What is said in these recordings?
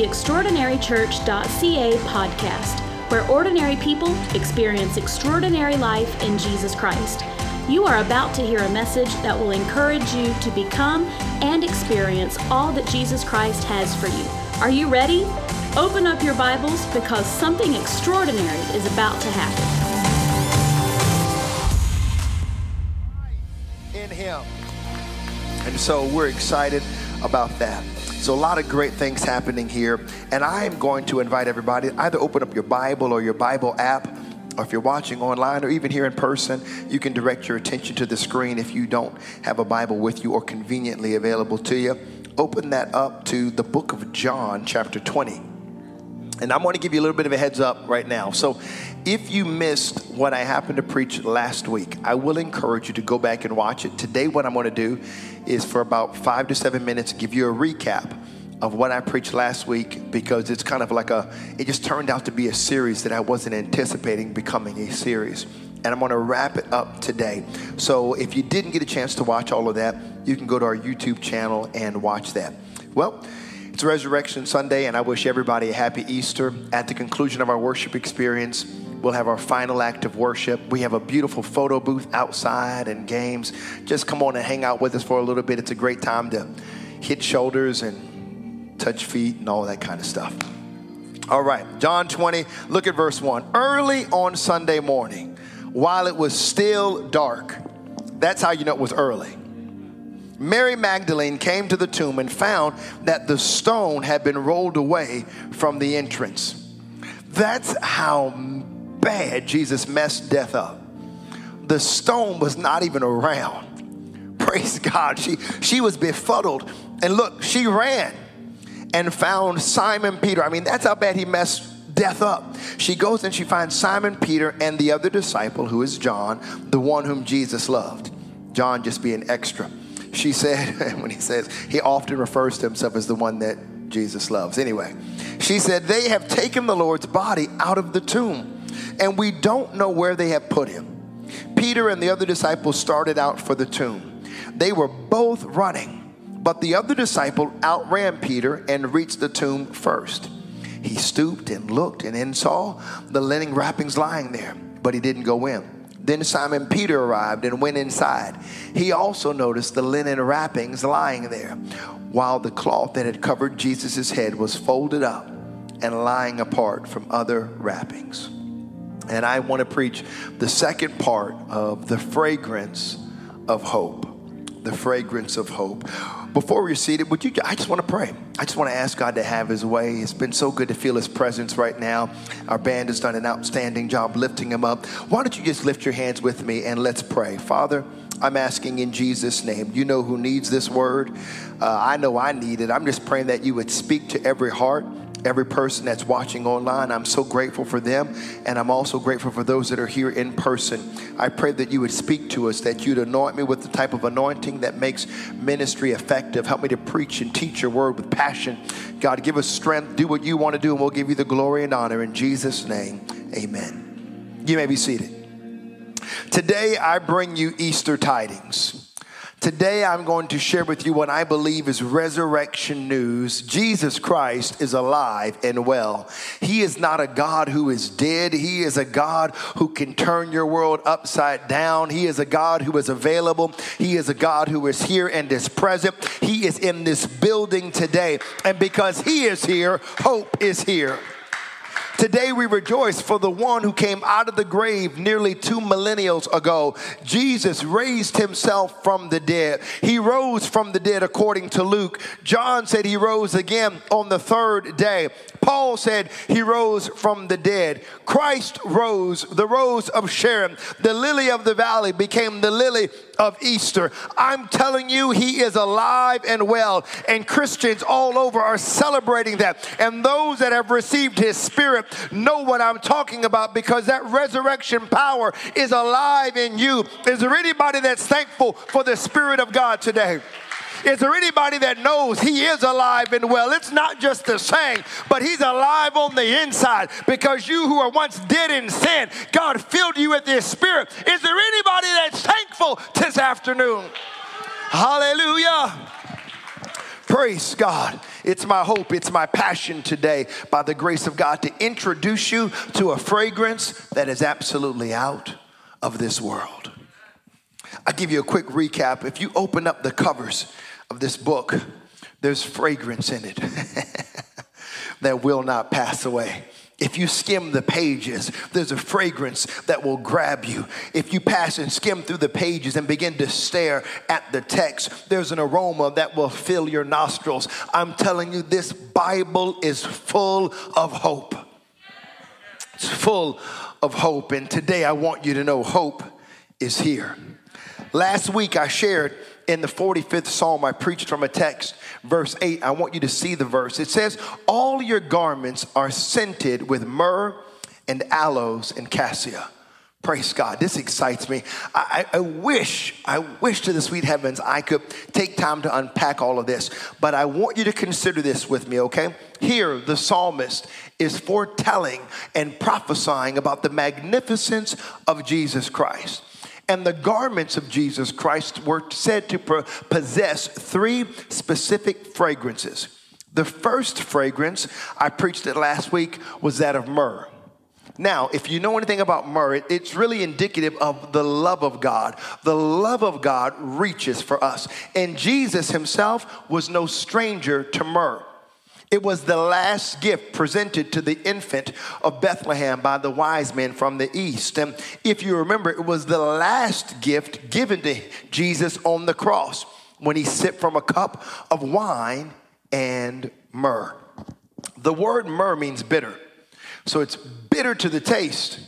the extraordinarychurch.ca podcast, where ordinary people experience extraordinary life in Jesus Christ. You are about to hear a message that will encourage you to become and experience all that Jesus Christ has for you. Are you ready? Open up your Bibles because something extraordinary is about to happen. in him. And so we're excited about that. So a lot of great things happening here. And I am going to invite everybody either open up your Bible or your Bible app, or if you're watching online or even here in person, you can direct your attention to the screen if you don't have a Bible with you or conveniently available to you. Open that up to the book of John, chapter 20. And I'm going to give you a little bit of a heads up right now. So, if you missed what I happened to preach last week, I will encourage you to go back and watch it. Today, what I'm going to do is for about five to seven minutes, give you a recap of what I preached last week because it's kind of like a, it just turned out to be a series that I wasn't anticipating becoming a series. And I'm going to wrap it up today. So, if you didn't get a chance to watch all of that, you can go to our YouTube channel and watch that. Well, it's Resurrection Sunday, and I wish everybody a happy Easter. At the conclusion of our worship experience, we'll have our final act of worship. We have a beautiful photo booth outside and games. Just come on and hang out with us for a little bit. It's a great time to hit shoulders and touch feet and all that kind of stuff. All right, John 20, look at verse 1. Early on Sunday morning, while it was still dark, that's how you know it was early. Mary Magdalene came to the tomb and found that the stone had been rolled away from the entrance. That's how bad Jesus messed death up. The stone was not even around. Praise God. She, she was befuddled. And look, she ran and found Simon Peter. I mean, that's how bad he messed death up. She goes and she finds Simon Peter and the other disciple, who is John, the one whom Jesus loved. John just being extra she said, when he says, he often refers to himself as the one that Jesus loves. Anyway, she said, they have taken the Lord's body out of the tomb, and we don't know where they have put him. Peter and the other disciples started out for the tomb. They were both running, but the other disciple outran Peter and reached the tomb first. He stooped and looked and then saw the linen wrappings lying there, but he didn't go in. Then Simon Peter arrived and went inside. He also noticed the linen wrappings lying there, while the cloth that had covered Jesus' head was folded up and lying apart from other wrappings. And I want to preach the second part of the fragrance of hope. The fragrance of hope. Before we're seated, would you? I just want to pray. I just want to ask God to have His way. It's been so good to feel His presence right now. Our band has done an outstanding job lifting Him up. Why don't you just lift your hands with me and let's pray, Father. I'm asking in Jesus' name. You know who needs this word. Uh, I know I need it. I'm just praying that you would speak to every heart every person that's watching online. I'm so grateful for them, and I'm also grateful for those that are here in person. I pray that you would speak to us, that you'd anoint me with the type of anointing that makes ministry effective. Help me to preach and teach your word with passion. God, give us strength, do what you want to do, and we'll give you the glory and honor. In Jesus' name, amen. You may be seated. Today, I bring you Easter tidings. Today, I'm going to share with you what I believe is resurrection news. Jesus Christ is alive and well. He is not a God who is dead. He is a God who can turn your world upside down. He is a God who is available. He is a God who is here and is present. He is in this building today. And because He is here, hope is here. Today we rejoice for the one who came out of the grave nearly two millennials ago. Jesus raised himself from the dead. He rose from the dead according to Luke. John said he rose again on the third day. Paul said he rose from the dead. Christ rose, the rose of Sharon. The lily of the valley became the lily of Easter. I'm telling you, he is alive and well. And Christians all over are celebrating that. And those that have received his spirit know what I'm talking about because that resurrection power is alive in you. Is there anybody that's thankful for the spirit of God today? Is there anybody that knows he is alive and well? It's not just the saying, but he's alive on the inside because you who are once dead in sin, God filled you with his spirit. Is there anybody that's thankful this afternoon? Hallelujah. Praise God. It's my hope, it's my passion today, by the grace of God, to introduce you to a fragrance that is absolutely out of this world. I'll give you a quick recap. If you open up the covers of this book, there's fragrance in it that will not pass away. If you skim the pages, there's a fragrance that will grab you. If you pass and skim through the pages and begin to stare at the text, there's an aroma that will fill your nostrils. I'm telling you, this Bible is full of hope. It's full of hope. And today I want you to know hope is here. Last week I shared in the 45th Psalm, I preached from a text, verse 8. I want you to see the verse. It says, All your garments are scented with myrrh and aloes and cassia. Praise God. This excites me. I, I, wish, I wish to the sweet heavens I could take time to unpack all of this, but I want you to consider this with me, okay? Here, the psalmist is foretelling and prophesying about the magnificence of Jesus Christ. And the garments of Jesus Christ were said to possess three specific fragrances. The first fragrance, I preached it last week, was that of myrrh. Now, if you know anything about myrrh, it's really indicative of the love of God. The love of God reaches for us. And Jesus himself was no stranger to myrrh. It was the last gift presented to the infant of Bethlehem by the wise men from the east. And if you remember, it was the last gift given to Jesus on the cross when he sipped from a cup of wine and myrrh. The word myrrh means bitter. So it's bitter to the taste,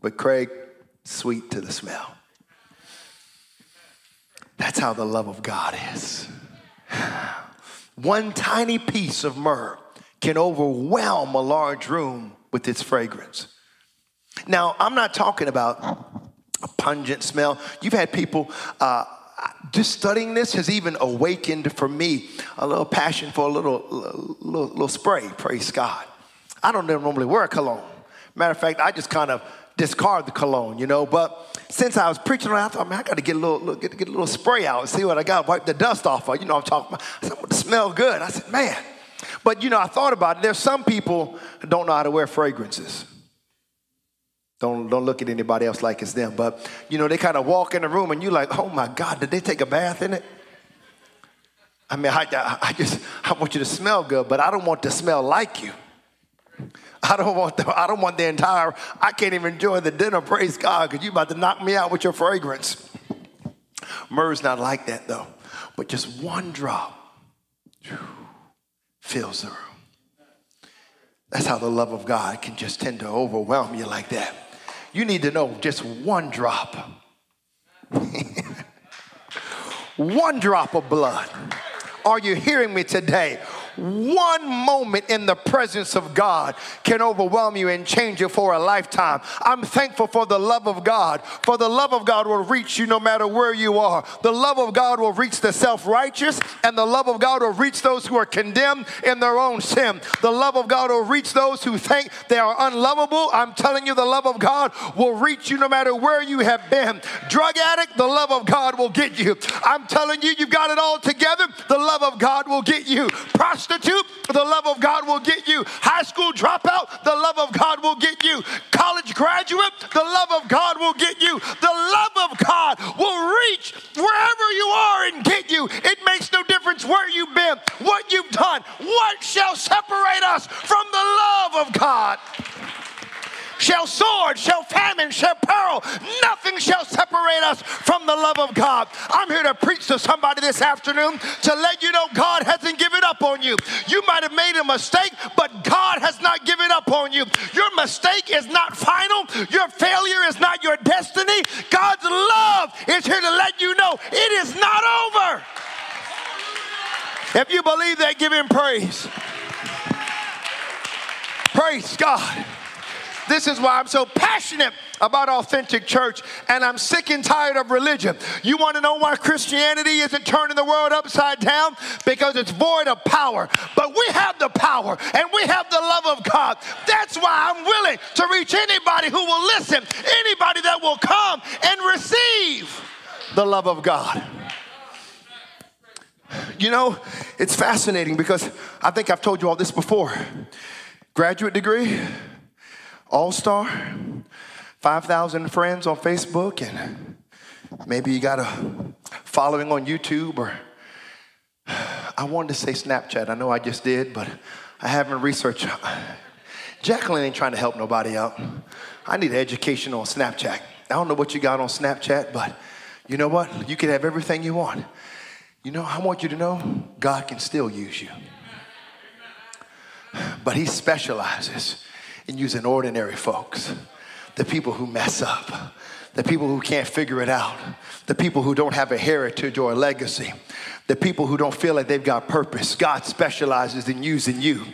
but Craig, sweet to the smell. That's how the love of God is. One tiny piece of myrrh can overwhelm a large room with its fragrance. Now, I'm not talking about a pungent smell. You've had people, uh, just studying this has even awakened for me a little passion for a little, little, little spray, praise God. I don't normally wear a cologne. Matter of fact, I just kind of discard the cologne, you know. But since I was preaching on it, I thought, man, I got to get a little, get, get a little spray out and see what I got, wipe the dust off of. You know, I'm talking about. I said, well, smell good. I said, man. But you know, I thought about it. There's some people who don't know how to wear fragrances. Don't, don't look at anybody else like it's them. But you know, they kind of walk in the room and you're like, oh my God, did they take a bath in it? I mean, I, I just I want you to smell good, but I don't want to smell like you. I don't want the, I don't want the entire, I can't even enjoy the dinner, praise God, because you about to knock me out with your fragrance. Myrrh's not like that though. But just one drop fills the room. That's how the love of God can just tend to overwhelm you like that. You need to know just one drop. one drop of blood. Are you hearing me today? One moment in the presence of God can overwhelm you and change you for a lifetime. I'm thankful for the love of God, for the love of God will reach you no matter where you are. The love of God will reach the self righteous, and the love of God will reach those who are condemned in their own sin. The love of God will reach those who think they are unlovable. I'm telling you, the love of God will reach you no matter where you have been. Drug addict, the love of God will get you. I'm telling you, you've got it all together. The love of God will get you. Prostitute, the love of God will get you. High school dropout, the love of God will get you. College graduate, the love of God will get you. The love of God will reach wherever you are and get you. It makes no difference where you've been, what you've done. What shall separate us from the love of God? Shall sword, shall famine, shall peril. Nothing shall separate us from the love of God. I'm here to preach to somebody this afternoon to let you know God hasn't given up on you. You might have made a mistake, but God has not given up on you. Your mistake is not final. Your failure is not your destiny. God's love is here to let you know it is not over. If you believe that, give him praise. Praise God. This is why I'm so passionate about authentic church and I'm sick and tired of religion. You want to know why Christianity isn't turning the world upside down? Because it's void of power. But we have the power and we have the love of God. That's why I'm willing to reach anybody who will listen, anybody that will come and receive the love of God. You know, it's fascinating because I think I've told you all this before. Graduate degree, all star, 5,000 friends on Facebook, and maybe you got a following on YouTube or I wanted to say Snapchat. I know I just did, but I haven't researched. Jacqueline ain't trying to help nobody out. I need education on Snapchat. I don't know what you got on Snapchat, but you know what? You can have everything you want. You know, I want you to know God can still use you. But He specializes in using ordinary folks, the people who mess up, the people who can't figure it out, the people who don't have a heritage or a legacy, the people who don't feel like they've got purpose. God specializes in using you.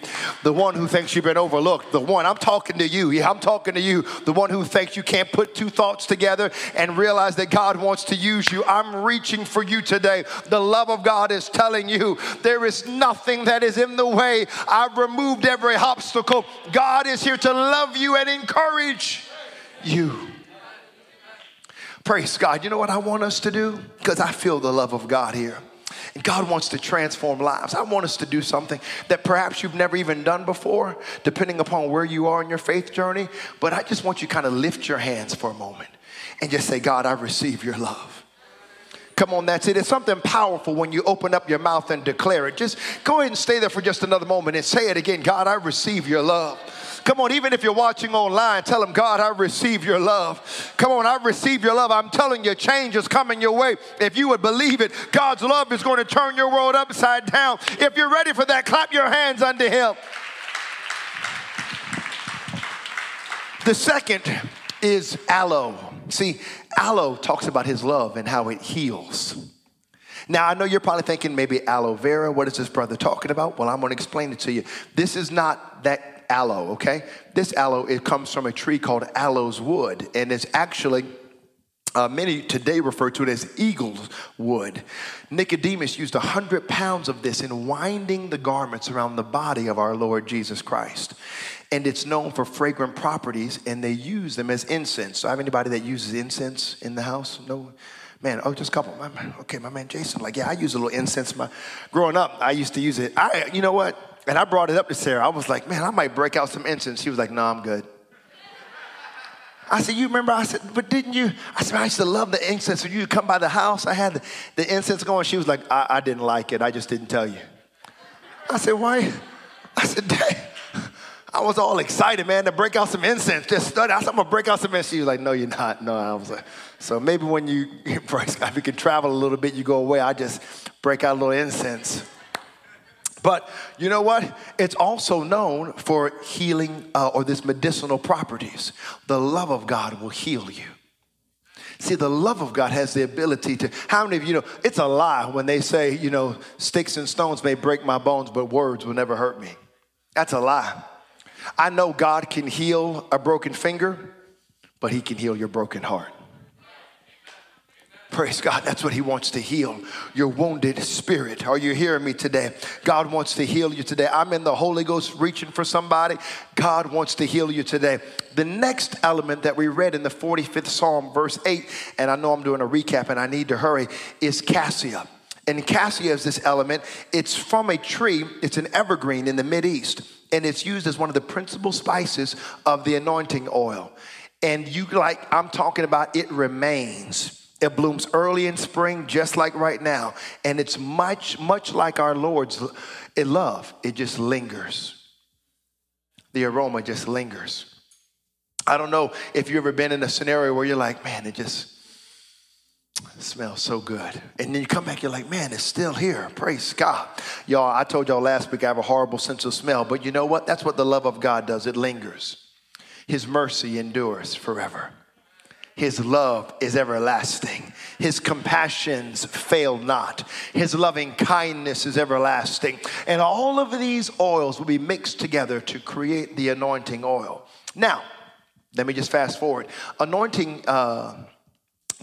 The one who thinks you've been overlooked, the one, I'm talking to you. Yeah, I'm talking to you. The one who thinks you can't put two thoughts together and realize that God wants to use you. I'm reaching for you today. The love of God is telling you there is nothing that is in the way. I've removed every obstacle. God is here to love you and encourage you. Praise God. You know what I want us to do? Because I feel the love of God here. And God wants to transform lives. I want us to do something that perhaps you've never even done before, depending upon where you are in your faith journey. But I just want you to kind of lift your hands for a moment and just say, God, I receive your love. Come on, that's it. It's something powerful when you open up your mouth and declare it. Just go ahead and stay there for just another moment and say it again God, I receive your love. Come on, even if you're watching online, tell them, God, I receive your love. Come on, I receive your love. I'm telling you, change is coming your way. If you would believe it, God's love is going to turn your world upside down. If you're ready for that, clap your hands unto Him. The second is aloe. See, aloe talks about His love and how it heals. Now, I know you're probably thinking maybe aloe vera. What is this brother talking about? Well, I'm going to explain it to you. This is not that aloe, okay? This aloe, it comes from a tree called aloes wood, and it's actually uh, many today refer to it as eagle's wood. Nicodemus used 100 pounds of this in winding the garments around the body of our Lord Jesus Christ. And it's known for fragrant properties, and they use them as incense. So, I have anybody that uses incense in the house? No? Man, oh, just a couple. My okay, my man Jason, like, yeah, I use a little incense. My, growing up, I used to use it. I, you know what? And I brought it up to Sarah. I was like, man, I might break out some incense. She was like, no, I'm good. I said, you remember? I said, but didn't you? I said, I used to love the incense. When you come by the house, I had the, the incense going. She was like, I, I, didn't like it. I just didn't tell you. I said, why? I said, Dang. I was all excited, man, to break out some incense. Just study. I said, I'm gonna break out some incense. She was like, no, you're not. No, I was like, so maybe when you, if you can travel a little bit, you go away, I just break out a little incense. But you know what? It's also known for healing uh, or this medicinal properties. The love of God will heal you. See, the love of God has the ability to. How many of you know it's a lie when they say, you know, sticks and stones may break my bones, but words will never hurt me? That's a lie. I know God can heal a broken finger, but He can heal your broken heart. Praise God. That's what He wants to heal your wounded spirit. Are you hearing me today? God wants to heal you today. I'm in the Holy Ghost reaching for somebody. God wants to heal you today. The next element that we read in the 45th Psalm, verse 8, and I know I'm doing a recap and I need to hurry, is cassia. And cassia is this element. It's from a tree, it's an evergreen in the Mid East, and it's used as one of the principal spices of the anointing oil. And you like, I'm talking about it remains. It blooms early in spring, just like right now. And it's much, much like our Lord's love. It just lingers. The aroma just lingers. I don't know if you've ever been in a scenario where you're like, man, it just smells so good. And then you come back, you're like, man, it's still here. Praise God. Y'all, I told y'all last week I have a horrible sense of smell, but you know what? That's what the love of God does. It lingers. His mercy endures forever. His love is everlasting. His compassions fail not. His loving kindness is everlasting. And all of these oils will be mixed together to create the anointing oil. Now, let me just fast forward. Anointing. Uh,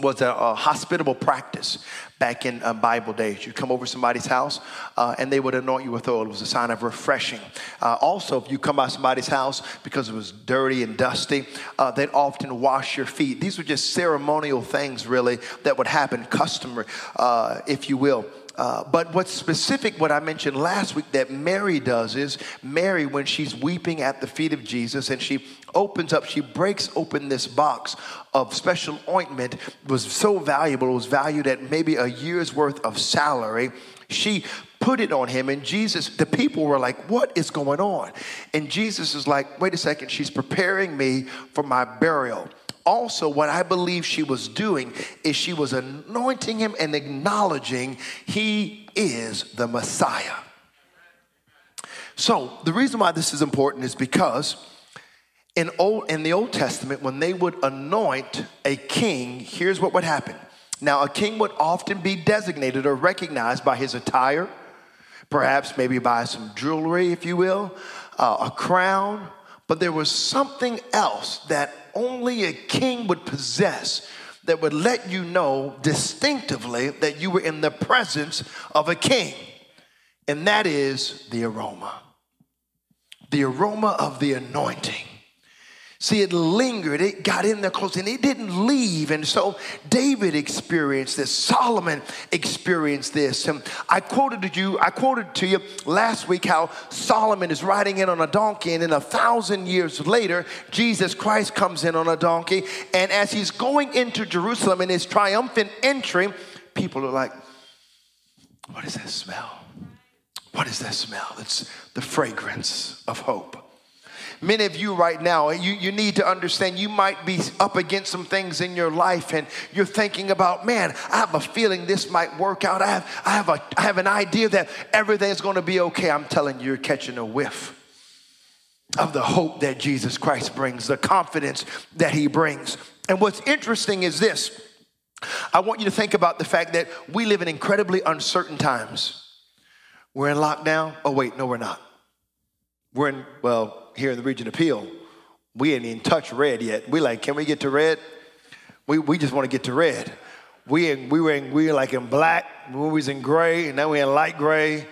was a, a, hospitable practice back in uh, Bible days. You'd come over somebody's house uh, and they would anoint you with oil. It was a sign of refreshing. Uh, also, if you come by somebody's house because it was dirty and dusty, uh, they'd often wash your feet. These were just ceremonial things, really, that would happen, customary, uh, if you will. Uh, but what's specific, what I mentioned last week, that Mary does is Mary, when she's weeping at the feet of Jesus and she opens up, she breaks open this box of special ointment, was so valuable, it was valued at maybe a year's worth of salary. She put it on him, and Jesus, the people were like, What is going on? And Jesus is like, Wait a second, she's preparing me for my burial also, what I believe she was doing is she was anointing him and acknowledging he is the Messiah. So, the reason why this is important is because in, old, in the Old Testament, when they would anoint a king, here's what would happen. Now, a king would often be designated or recognized by his attire, perhaps maybe by some jewelry, if you will, uh, a crown, but there was something else that only a king would possess that would let you know distinctively that you were in the presence of a king, and that is the aroma. The aroma of the anointing. See, it lingered, it got in there close, and it didn't leave. And so David experienced this, Solomon experienced this. And I quoted to you, I quoted to you last week how Solomon is riding in on a donkey, and then a thousand years later, Jesus Christ comes in on a donkey. And as he's going into Jerusalem in his triumphant entry, people are like, What is that smell? What is that smell? It's the fragrance of hope. Many of you right now, you, you need to understand you might be up against some things in your life and you're thinking about, man, I have a feeling this might work out. I have, I have, a, I have an idea that everything's going to be okay. I'm telling you, you're catching a whiff of the hope that Jesus Christ brings, the confidence that he brings. And what's interesting is this I want you to think about the fact that we live in incredibly uncertain times. We're in lockdown. Oh, wait, no, we're not. We're in, well, here in the region of Peel, we ain't even touched red yet. We like, can we get to red? We, we just want to get to red. We in, we were in, we were like in black, we was in gray, and now we're in light gray.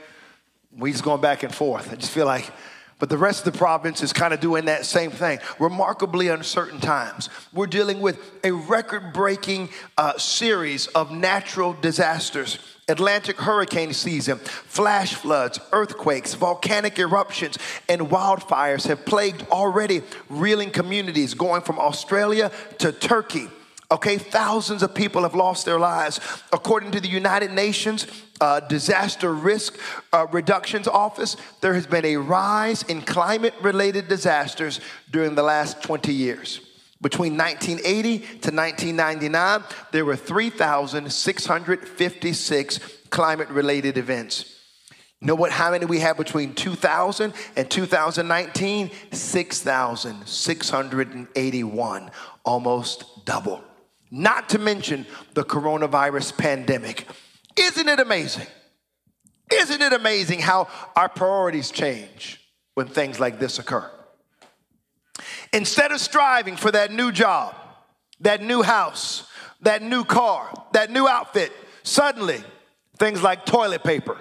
We just going back and forth. I just feel like, but the rest of the province is kind of doing that same thing. Remarkably uncertain times. We're dealing with a record-breaking uh, series of natural disasters. Atlantic hurricane season, flash floods, earthquakes, volcanic eruptions, and wildfires have plagued already reeling communities going from Australia to Turkey. Okay, thousands of people have lost their lives. According to the United Nations uh, Disaster Risk uh, Reductions Office, there has been a rise in climate related disasters during the last 20 years. Between 1980 to 1999, there were 3,656 climate related events. You know what? How many we have between 2000 and 2019? 6,681, almost double. Not to mention the coronavirus pandemic. Isn't it amazing? Isn't it amazing how our priorities change when things like this occur? Instead of striving for that new job, that new house, that new car, that new outfit, suddenly things like toilet paper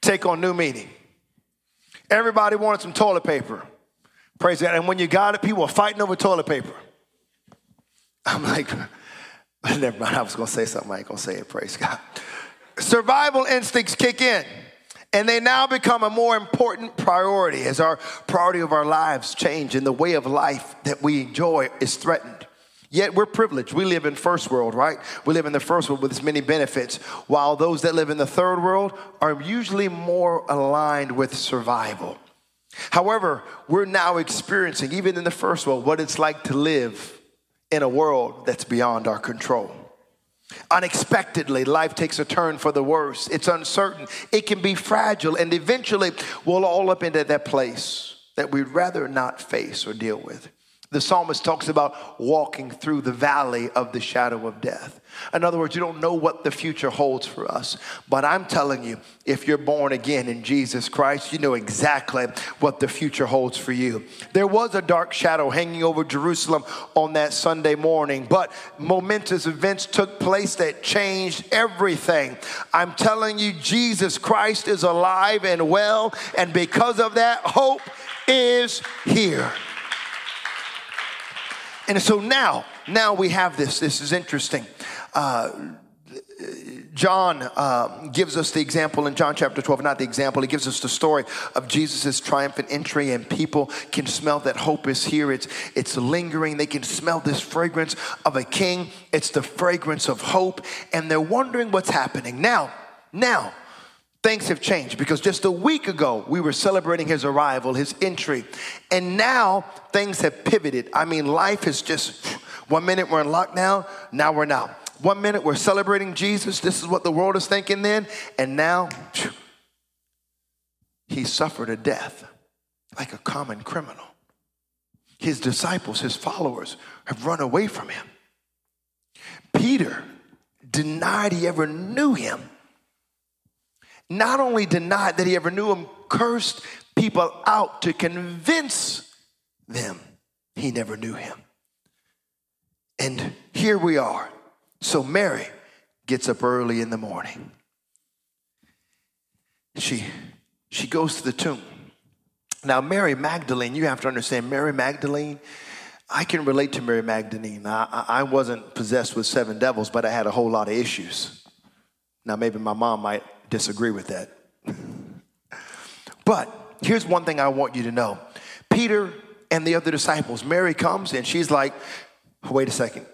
take on new meaning. Everybody wanted some toilet paper. Praise God. And when you got it, people were fighting over toilet paper. I'm like, never mind. I was to say something. I ain't to say it. Praise God. Survival instincts kick in. And they now become a more important priority as our priority of our lives change and the way of life that we enjoy is threatened. Yet we're privileged. We live in first world, right? We live in the first world with its many benefits, while those that live in the third world are usually more aligned with survival. However, we're now experiencing, even in the first world, what it's like to live in a world that's beyond our control. Unexpectedly, life takes a turn for the worse. It's uncertain, it can be fragile, and eventually we'll all up into that place that we'd rather not face or deal with. The psalmist talks about walking through the valley of the shadow of death. In other words, you don't know what the future holds for us. But I'm telling you, if you're born again in Jesus Christ, you know exactly what the future holds for you. There was a dark shadow hanging over Jerusalem on that Sunday morning, but momentous events took place that changed everything. I'm telling you, Jesus Christ is alive and well, and because of that, hope is here. And so now, now we have this. This is interesting. Uh, John uh, gives us the example in John chapter 12, not the example, he gives us the story of Jesus' triumphant entry, and people can smell that hope is here. It's, it's lingering. They can smell this fragrance of a king. It's the fragrance of hope, and they're wondering what's happening. Now, now, things have changed because just a week ago we were celebrating his arrival, his entry, and now things have pivoted. I mean, life is just one minute we're in lockdown, now we're not. One minute we're celebrating Jesus. This is what the world is thinking then. And now, he suffered a death like a common criminal. His disciples, his followers, have run away from him. Peter denied he ever knew him. Not only denied that he ever knew him, cursed people out to convince them he never knew him. And here we are so Mary gets up early in the morning. She, she goes to the tomb. Now, Mary Magdalene, you have to understand, Mary Magdalene, I can relate to Mary Magdalene. I, I wasn't possessed with seven devils, but I had a whole lot of issues. Now, maybe my mom might disagree with that. but here's one thing I want you to know Peter and the other disciples, Mary comes and she's like, wait a second,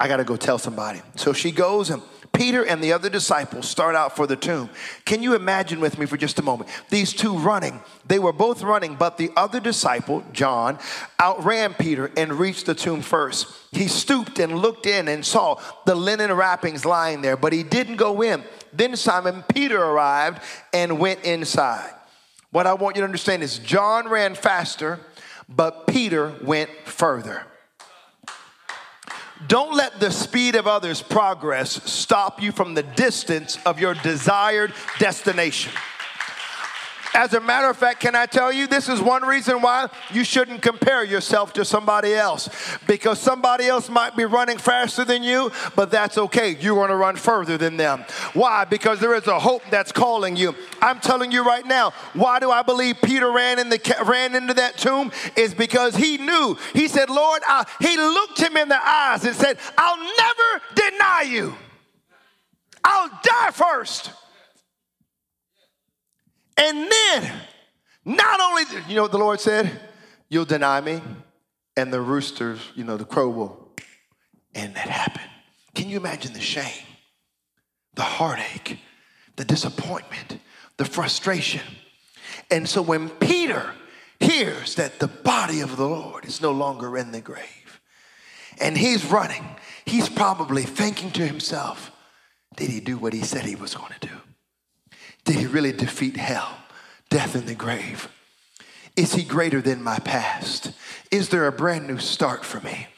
I got to go tell somebody. So she goes, and Peter and the other disciples start out for the tomb. Can you imagine with me for just a moment? These two running, they were both running, but the other disciple, John, outran Peter and reached the tomb first. He stooped and looked in and saw the linen wrappings lying there, but he didn't go in. Then Simon Peter arrived and went inside. What I want you to understand is John ran faster, but Peter went further. Don't let the speed of others' progress stop you from the distance of your desired destination. As a matter of fact, can I tell you, this is one reason why you shouldn't compare yourself to somebody else. Because somebody else might be running faster than you, but that's okay. You're going to run further than them. Why? Because there is a hope that's calling you. I'm telling you right now, why do I believe Peter ran, in the, ran into that tomb? Is because he knew. He said, Lord, I, he looked him in the eyes and said, I'll never deny you. I'll die first. And then, not only, you know what the Lord said? You'll deny me, and the roosters, you know, the crow will. And that happened. Can you imagine the shame, the heartache, the disappointment, the frustration? And so when Peter hears that the body of the Lord is no longer in the grave, and he's running, he's probably thinking to himself, did he do what he said he was going to do? Did he really defeat hell, death, and the grave? Is he greater than my past? Is there a brand new start for me?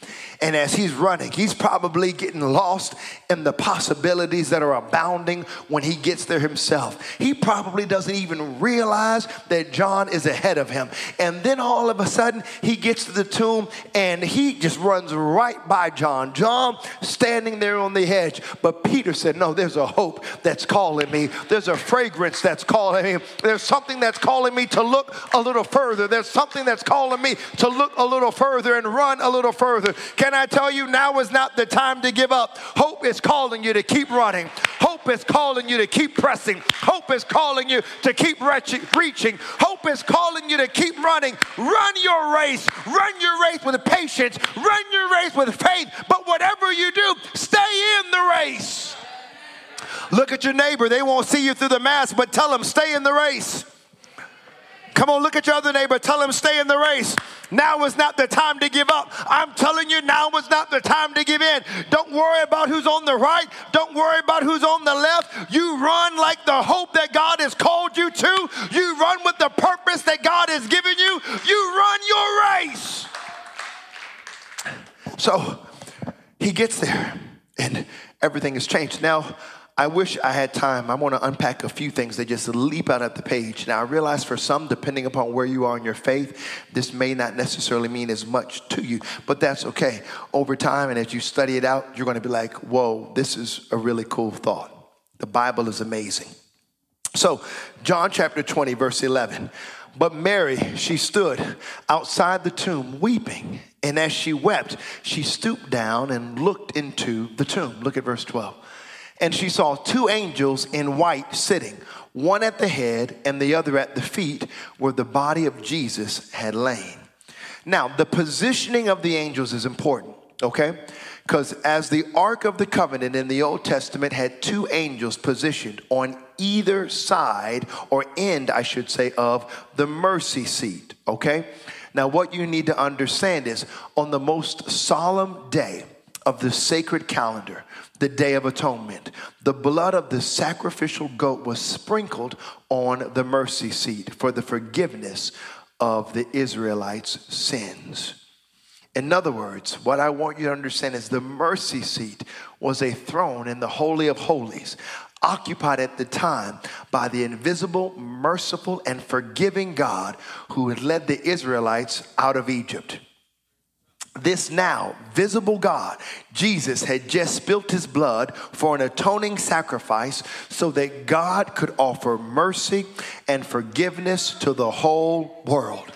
And as he's running, he's probably getting lost in the possibilities that are abounding when he gets there himself. He probably doesn't even realize that John is ahead of him. And then all of a sudden, he gets to the tomb and he just runs right by John. John standing there on the edge. But Peter said, No, there's a hope that's calling me. There's a fragrance that's calling me. There's something that's calling me to look a little further. There's something that's calling me to look a little further and run a little further. Can can I tell you now is not the time to give up? Hope is calling you to keep running. Hope is calling you to keep pressing. Hope is calling you to keep reaching. Hope is calling you to keep running. Run your race. Run your race with patience. Run your race with faith. But whatever you do, stay in the race. Look at your neighbor. They won't see you through the mask, but tell them, stay in the race. Come on, look at your other neighbor. Tell him, stay in the race. Now is not the time to give up. I'm telling you, now is not the time to give in. Don't worry about who's on the right. Don't worry about who's on the left. You run like the hope that God has called you to. You run with the purpose that God has given you. You run your race. So he gets there and everything has changed. Now, I wish I had time. I want to unpack a few things that just leap out at the page. Now, I realize for some, depending upon where you are in your faith, this may not necessarily mean as much to you, but that's okay. Over time, and as you study it out, you're going to be like, whoa, this is a really cool thought. The Bible is amazing. So, John chapter 20, verse 11. But Mary, she stood outside the tomb weeping. And as she wept, she stooped down and looked into the tomb. Look at verse 12. And she saw two angels in white sitting, one at the head and the other at the feet, where the body of Jesus had lain. Now, the positioning of the angels is important, okay? Because as the Ark of the Covenant in the Old Testament had two angels positioned on either side, or end, I should say, of the mercy seat, okay? Now, what you need to understand is on the most solemn day of the sacred calendar, the Day of Atonement, the blood of the sacrificial goat was sprinkled on the mercy seat for the forgiveness of the Israelites' sins. In other words, what I want you to understand is the mercy seat was a throne in the Holy of Holies, occupied at the time by the invisible, merciful, and forgiving God who had led the Israelites out of Egypt this now visible God, Jesus, had just spilt his blood for an atoning sacrifice so that God could offer mercy and forgiveness to the whole world.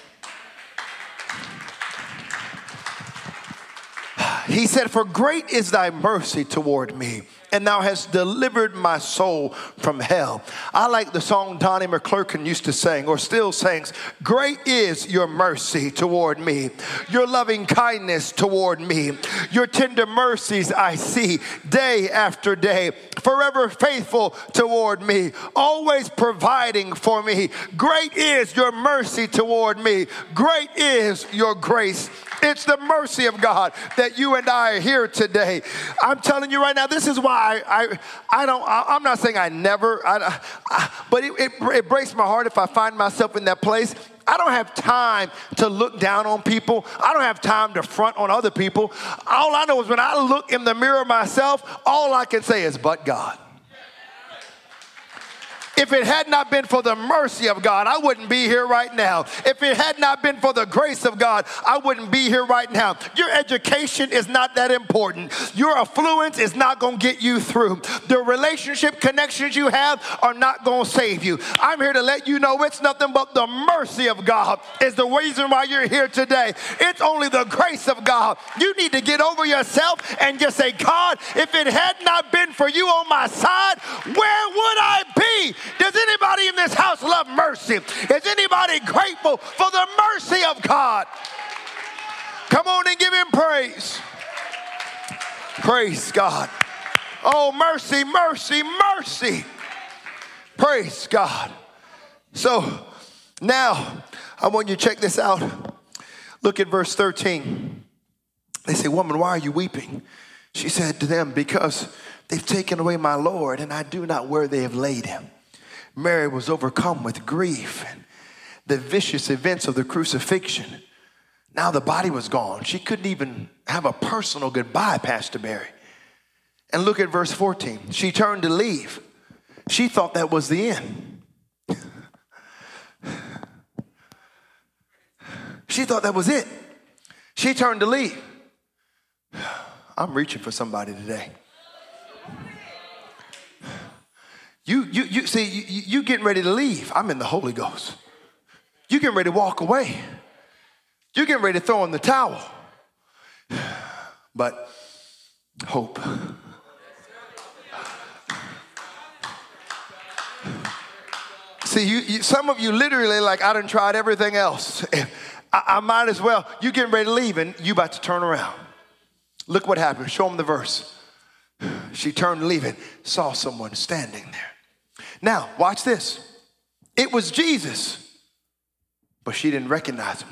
He said, For great is thy mercy toward me and thou hast delivered my soul from hell. I like the song Donnie McClurkin used to sing, or still sings Great is your mercy toward me, your loving kindness toward me, your tender mercies I see day after day, forever faithful toward me, always providing for me. Great is your mercy toward me, great is your grace. It's the mercy of God that you and I are here today. I'm telling you right now, this is why I, I, I don't, I, am not saying I never, I, I, but it, it, it breaks my heart if I find myself in that place. I don't have time to look down on people. I don't have time to front on other people. All I know is when I look in the mirror myself, all I can say is, but God. If it had not been for the mercy of God, I wouldn't be here right now. If it had not been for the grace of God, I wouldn't be here right now. Your education is not that important. Your affluence is not going to get you through. The relationship connections you have are not going to save you. I'm here to let you know it's nothing but the mercy of God is the reason why you're here today. It's only the grace of God. You need to get over yourself and just say, God, if it had not been for you on my side, where would I be? Does anybody in this house love mercy? Is anybody grateful for the mercy of God? Come on and give him praise. Praise God. Oh, mercy, mercy, mercy. Praise God. So now I want you to check this out. Look at verse 13. They say, Woman, why are you weeping? She said to them, Because they've taken away my Lord, and I do not where they have laid him. Mary was overcome with grief and the vicious events of the crucifixion. Now the body was gone. She couldn't even have a personal goodbye, Pastor Barry. And look at verse 14. She turned to leave. She thought that was the end. she thought that was it. She turned to leave. I'm reaching for somebody today. You, you, you see, you, you getting ready to leave. I'm in the Holy Ghost. You getting ready to walk away. You're getting ready to throw in the towel. But hope. See, you, you, some of you literally like, I done tried everything else. I, I might as well. You getting ready to leave and you about to turn around. Look what happened. Show them the verse. She turned leaving, saw someone standing there. Now, watch this. It was Jesus, but she didn't recognize him.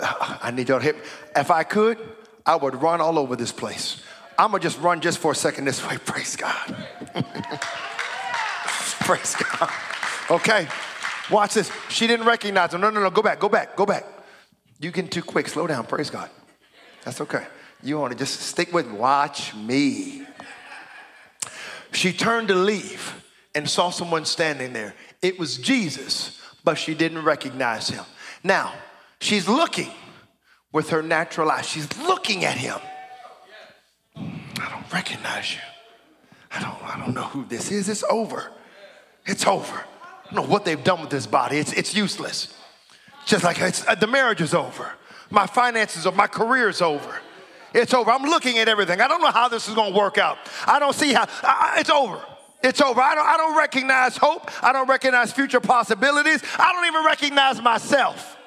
I need y'all to hit. If I could, I would run all over this place. I'm gonna just run just for a second this way. Praise God. Praise God. Okay, watch this. She didn't recognize him. No, no, no. Go back. Go back. Go back. You getting too quick. Slow down. Praise God. That's okay. You want to just stick with. Watch me. She turned to leave and saw someone standing there. It was Jesus, but she didn't recognize him. Now, she's looking with her natural eyes. She's looking at him. I don't recognize you. I don't, I don't know who this is. It's over. It's over. I don't know what they've done with this body. It's, it's useless. Just like it's, the marriage is over. My finances are, my career is over. It's over. I'm looking at everything. I don't know how this is going to work out. I don't see how. I, it's over. It's over. I don't, I don't recognize hope. I don't recognize future possibilities. I don't even recognize myself.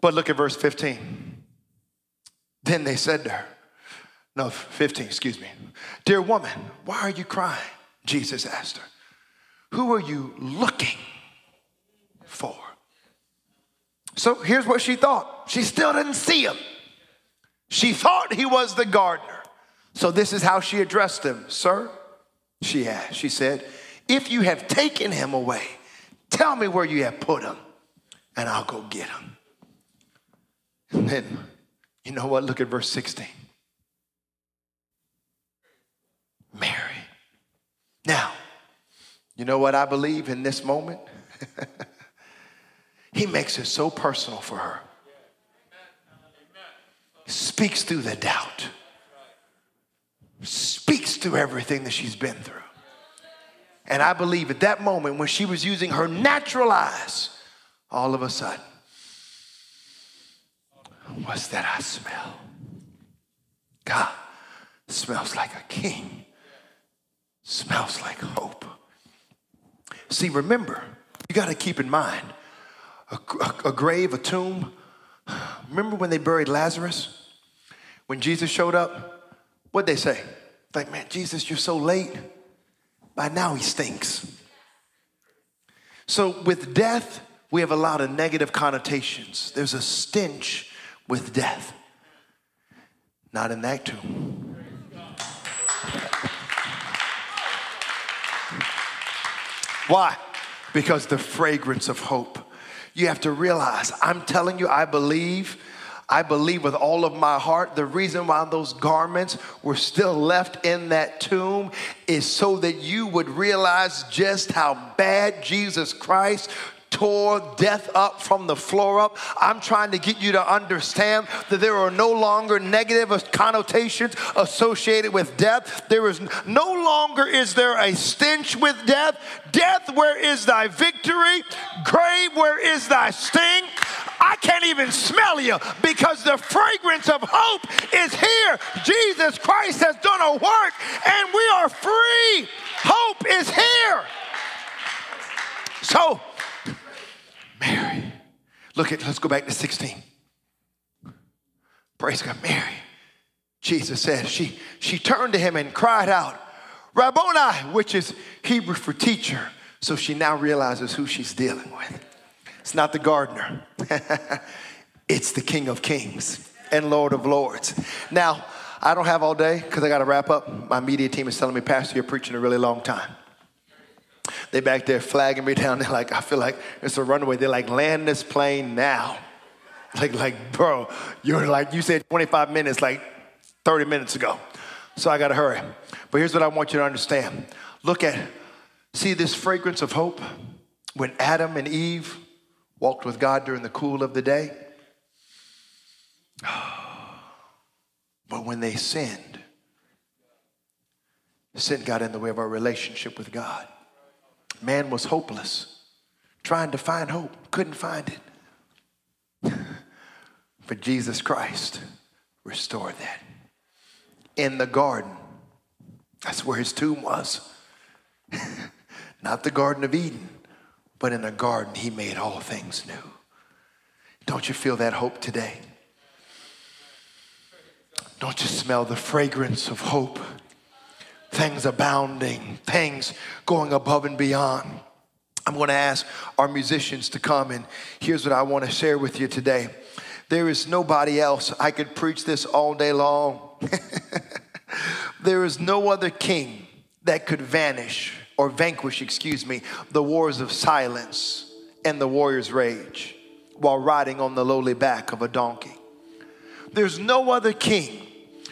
But look at verse 15. Then they said to her, no, 15, excuse me. Dear woman, why are you crying? Jesus asked her. Who are you looking for? So here's what she thought. She still didn't see him. She thought he was the gardener. So this is how she addressed him. Sir, she asked, she said, if you have taken him away, tell me where you have put him, and I'll go get him. And then, you know what? Look at verse 16. Mary. Now, you know what I believe in this moment? he makes it so personal for her. Speaks through the doubt, speaks through everything that she's been through. And I believe at that moment when she was using her natural eyes, all of a sudden, what's that I smell? God smells like a king smells like hope. See, remember, you got to keep in mind a, a, a, grave, a tomb. Remember when they buried Lazarus? When Jesus showed up, what'd they say? Like, man, Jesus, you're so late. By now he stinks. So with death, we have a lot of negative connotations. There's a stench with death. Not in that tomb. Why? Because the fragrance of hope. You have to realize, I'm telling you, I believe. I believe with all of my heart the reason why those garments were still left in that tomb is so that you would realize just how bad Jesus Christ tore death up from the floor up. I'm trying to get you to understand that there are no longer negative connotations associated with death. There is no longer is there a stench with death. Death, where is thy victory? Grave, where is thy sting? I can't even smell you because the fragrance of hope is here. Jesus Christ has done a work and we are free. Hope is here. So, Mary. Look at, let's go back to 16. Praise God, Mary. Jesus said, she, she turned to him and cried out, Rabboni, which is Hebrew for teacher. So she now realizes who she's dealing with. It's not the gardener, it's the King of Kings and Lord of Lords. Now, I don't have all day because I got to wrap up. My media team is telling me, Pastor, you're preaching a really long time. They back there flagging me down. They're like, I feel like it's a runaway. They're like, land this plane now. Like, like, bro, you're like, you said 25 minutes, like 30 minutes ago. So I gotta hurry. But here's what I want you to understand. Look at, see this fragrance of hope? When Adam and Eve walked with God during the cool of the day. But when they sinned, sin got in the way of our relationship with God. Man was hopeless, trying to find hope, couldn't find it. but Jesus Christ restored that. In the garden, that's where his tomb was. Not the Garden of Eden, but in the garden, he made all things new. Don't you feel that hope today? Don't you smell the fragrance of hope? Things abounding, things going above and beyond. I'm going to ask our musicians to come, and here's what I want to share with you today. There is nobody else. I could preach this all day long. there is no other king that could vanish or vanquish, excuse me, the wars of silence and the warrior's rage while riding on the lowly back of a donkey. There's no other king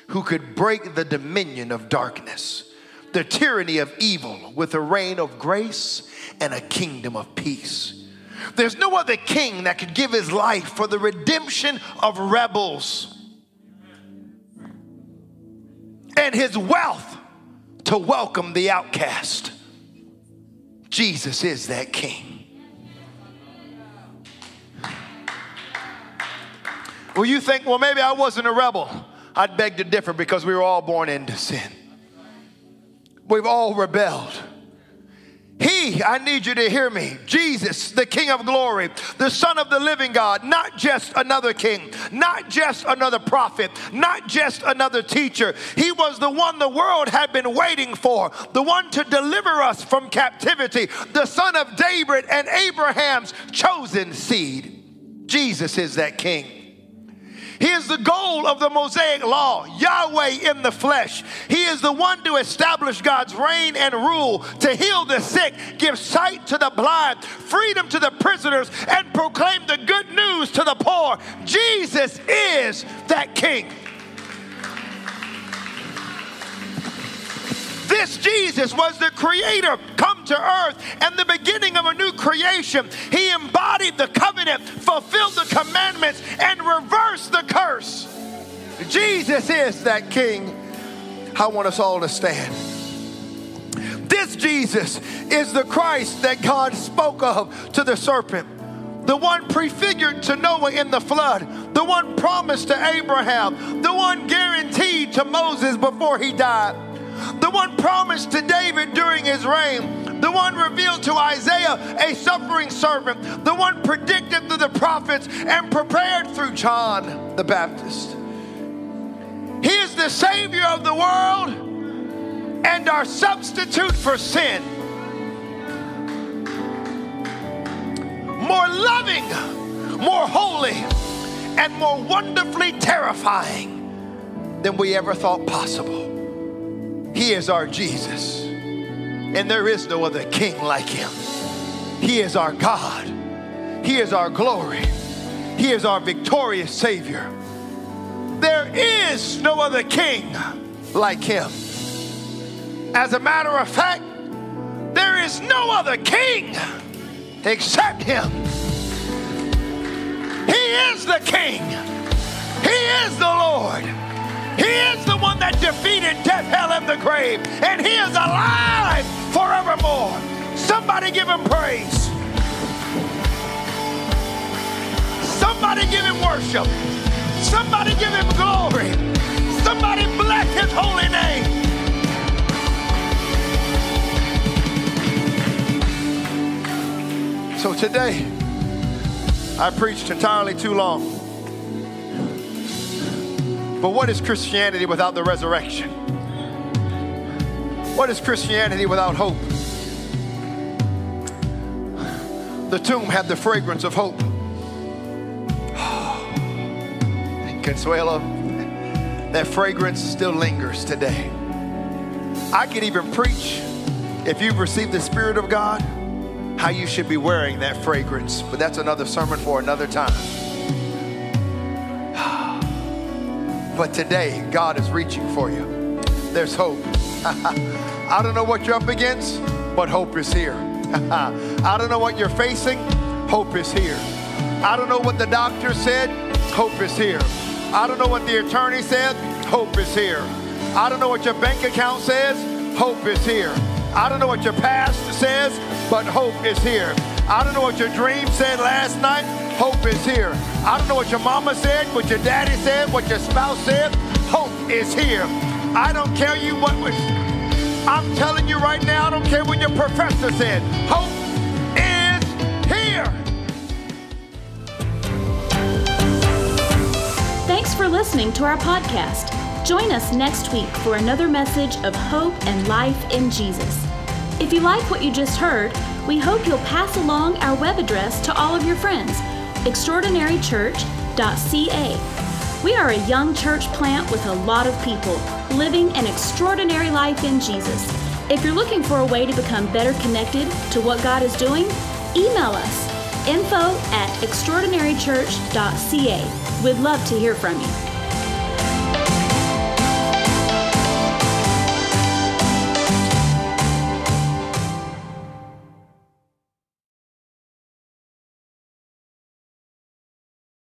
who could break the dominion of darkness the tyranny of evil with a reign of grace and a kingdom of peace. There's no other king that could give his life for the redemption of rebels and his wealth to welcome the outcast. Jesus is that king. Well, you think, well, maybe I wasn't a rebel. I'd beg to differ because we were all born into sin. We've all rebelled. He, I need you to hear me, Jesus, the King of glory, the Son of the living God, not just another king, not just another prophet, not just another teacher. He was the one the world had been waiting for, the one to deliver us from captivity, the Son of David and Abraham's chosen seed. Jesus is that King. He is the goal of the Mosaic law, Yahweh in the flesh. He is the one to establish God's reign and rule, to heal the sick, give sight to the blind, freedom to the prisoners, and proclaim the good news to the poor. Jesus is that King. This Jesus was the creator come to earth and the beginning of a new creation. He embodied the covenant, fulfilled the commandments, and reversed the curse. Jesus is that king. I want us all to stand. This Jesus is the Christ that God spoke of to the serpent the one prefigured to Noah in the flood, the one promised to Abraham, the one guaranteed to Moses before he died the one promised to David during his reign, the one revealed to Isaiah, a suffering servant, the one predicted through the prophets and prepared through John the Baptist. He is the Savior of the world and our substitute for sin. More loving, more holy, and more wonderfully terrifying than we ever thought possible. He is our Jesus. And there is no other king like him. He is our God. He is our glory. He is our victorious Savior. There is no other king like him. As a matter of fact, there is no other king except him. He is the king. Defeated death, hell, and the grave. And he is alive forevermore. Somebody give him praise. Somebody give him worship. Somebody give him glory. Somebody bless his holy name. So today, I preached entirely too long. But what is Christianity without the resurrection? What is Christianity without hope? The tomb had the fragrance of hope. Consuelo, that fragrance still lingers today. I could even preach, if you've received the Spirit of God, how you should be wearing that fragrance. But that's another sermon for another time. But today, God is reaching for you. There's hope. I don't know what you're up against, but hope is here. I don't know what you're facing, hope is here. I don't know what the doctor said, hope is here. I don't know what the attorney said, hope is here. I don't know what your bank account says, hope is here. I don't know what your past says, but hope is here. I don't know what your dream said last night, hope is here. I don't know what your mama said, what your daddy said, what your spouse said. Hope is here. I don't care you what was. I'm telling you right now, I don't care what your professor said. Hope is here. Thanks for listening to our podcast. Join us next week for another message of hope and life in Jesus. If you like what you just heard, we hope you'll pass along our web address to all of your friends extraordinarychurch.ca. We are a young church plant with a lot of people living an extraordinary life in Jesus. If you're looking for a way to become better connected to what God is doing, email us info at extraordinarychurch.ca. We'd love to hear from you.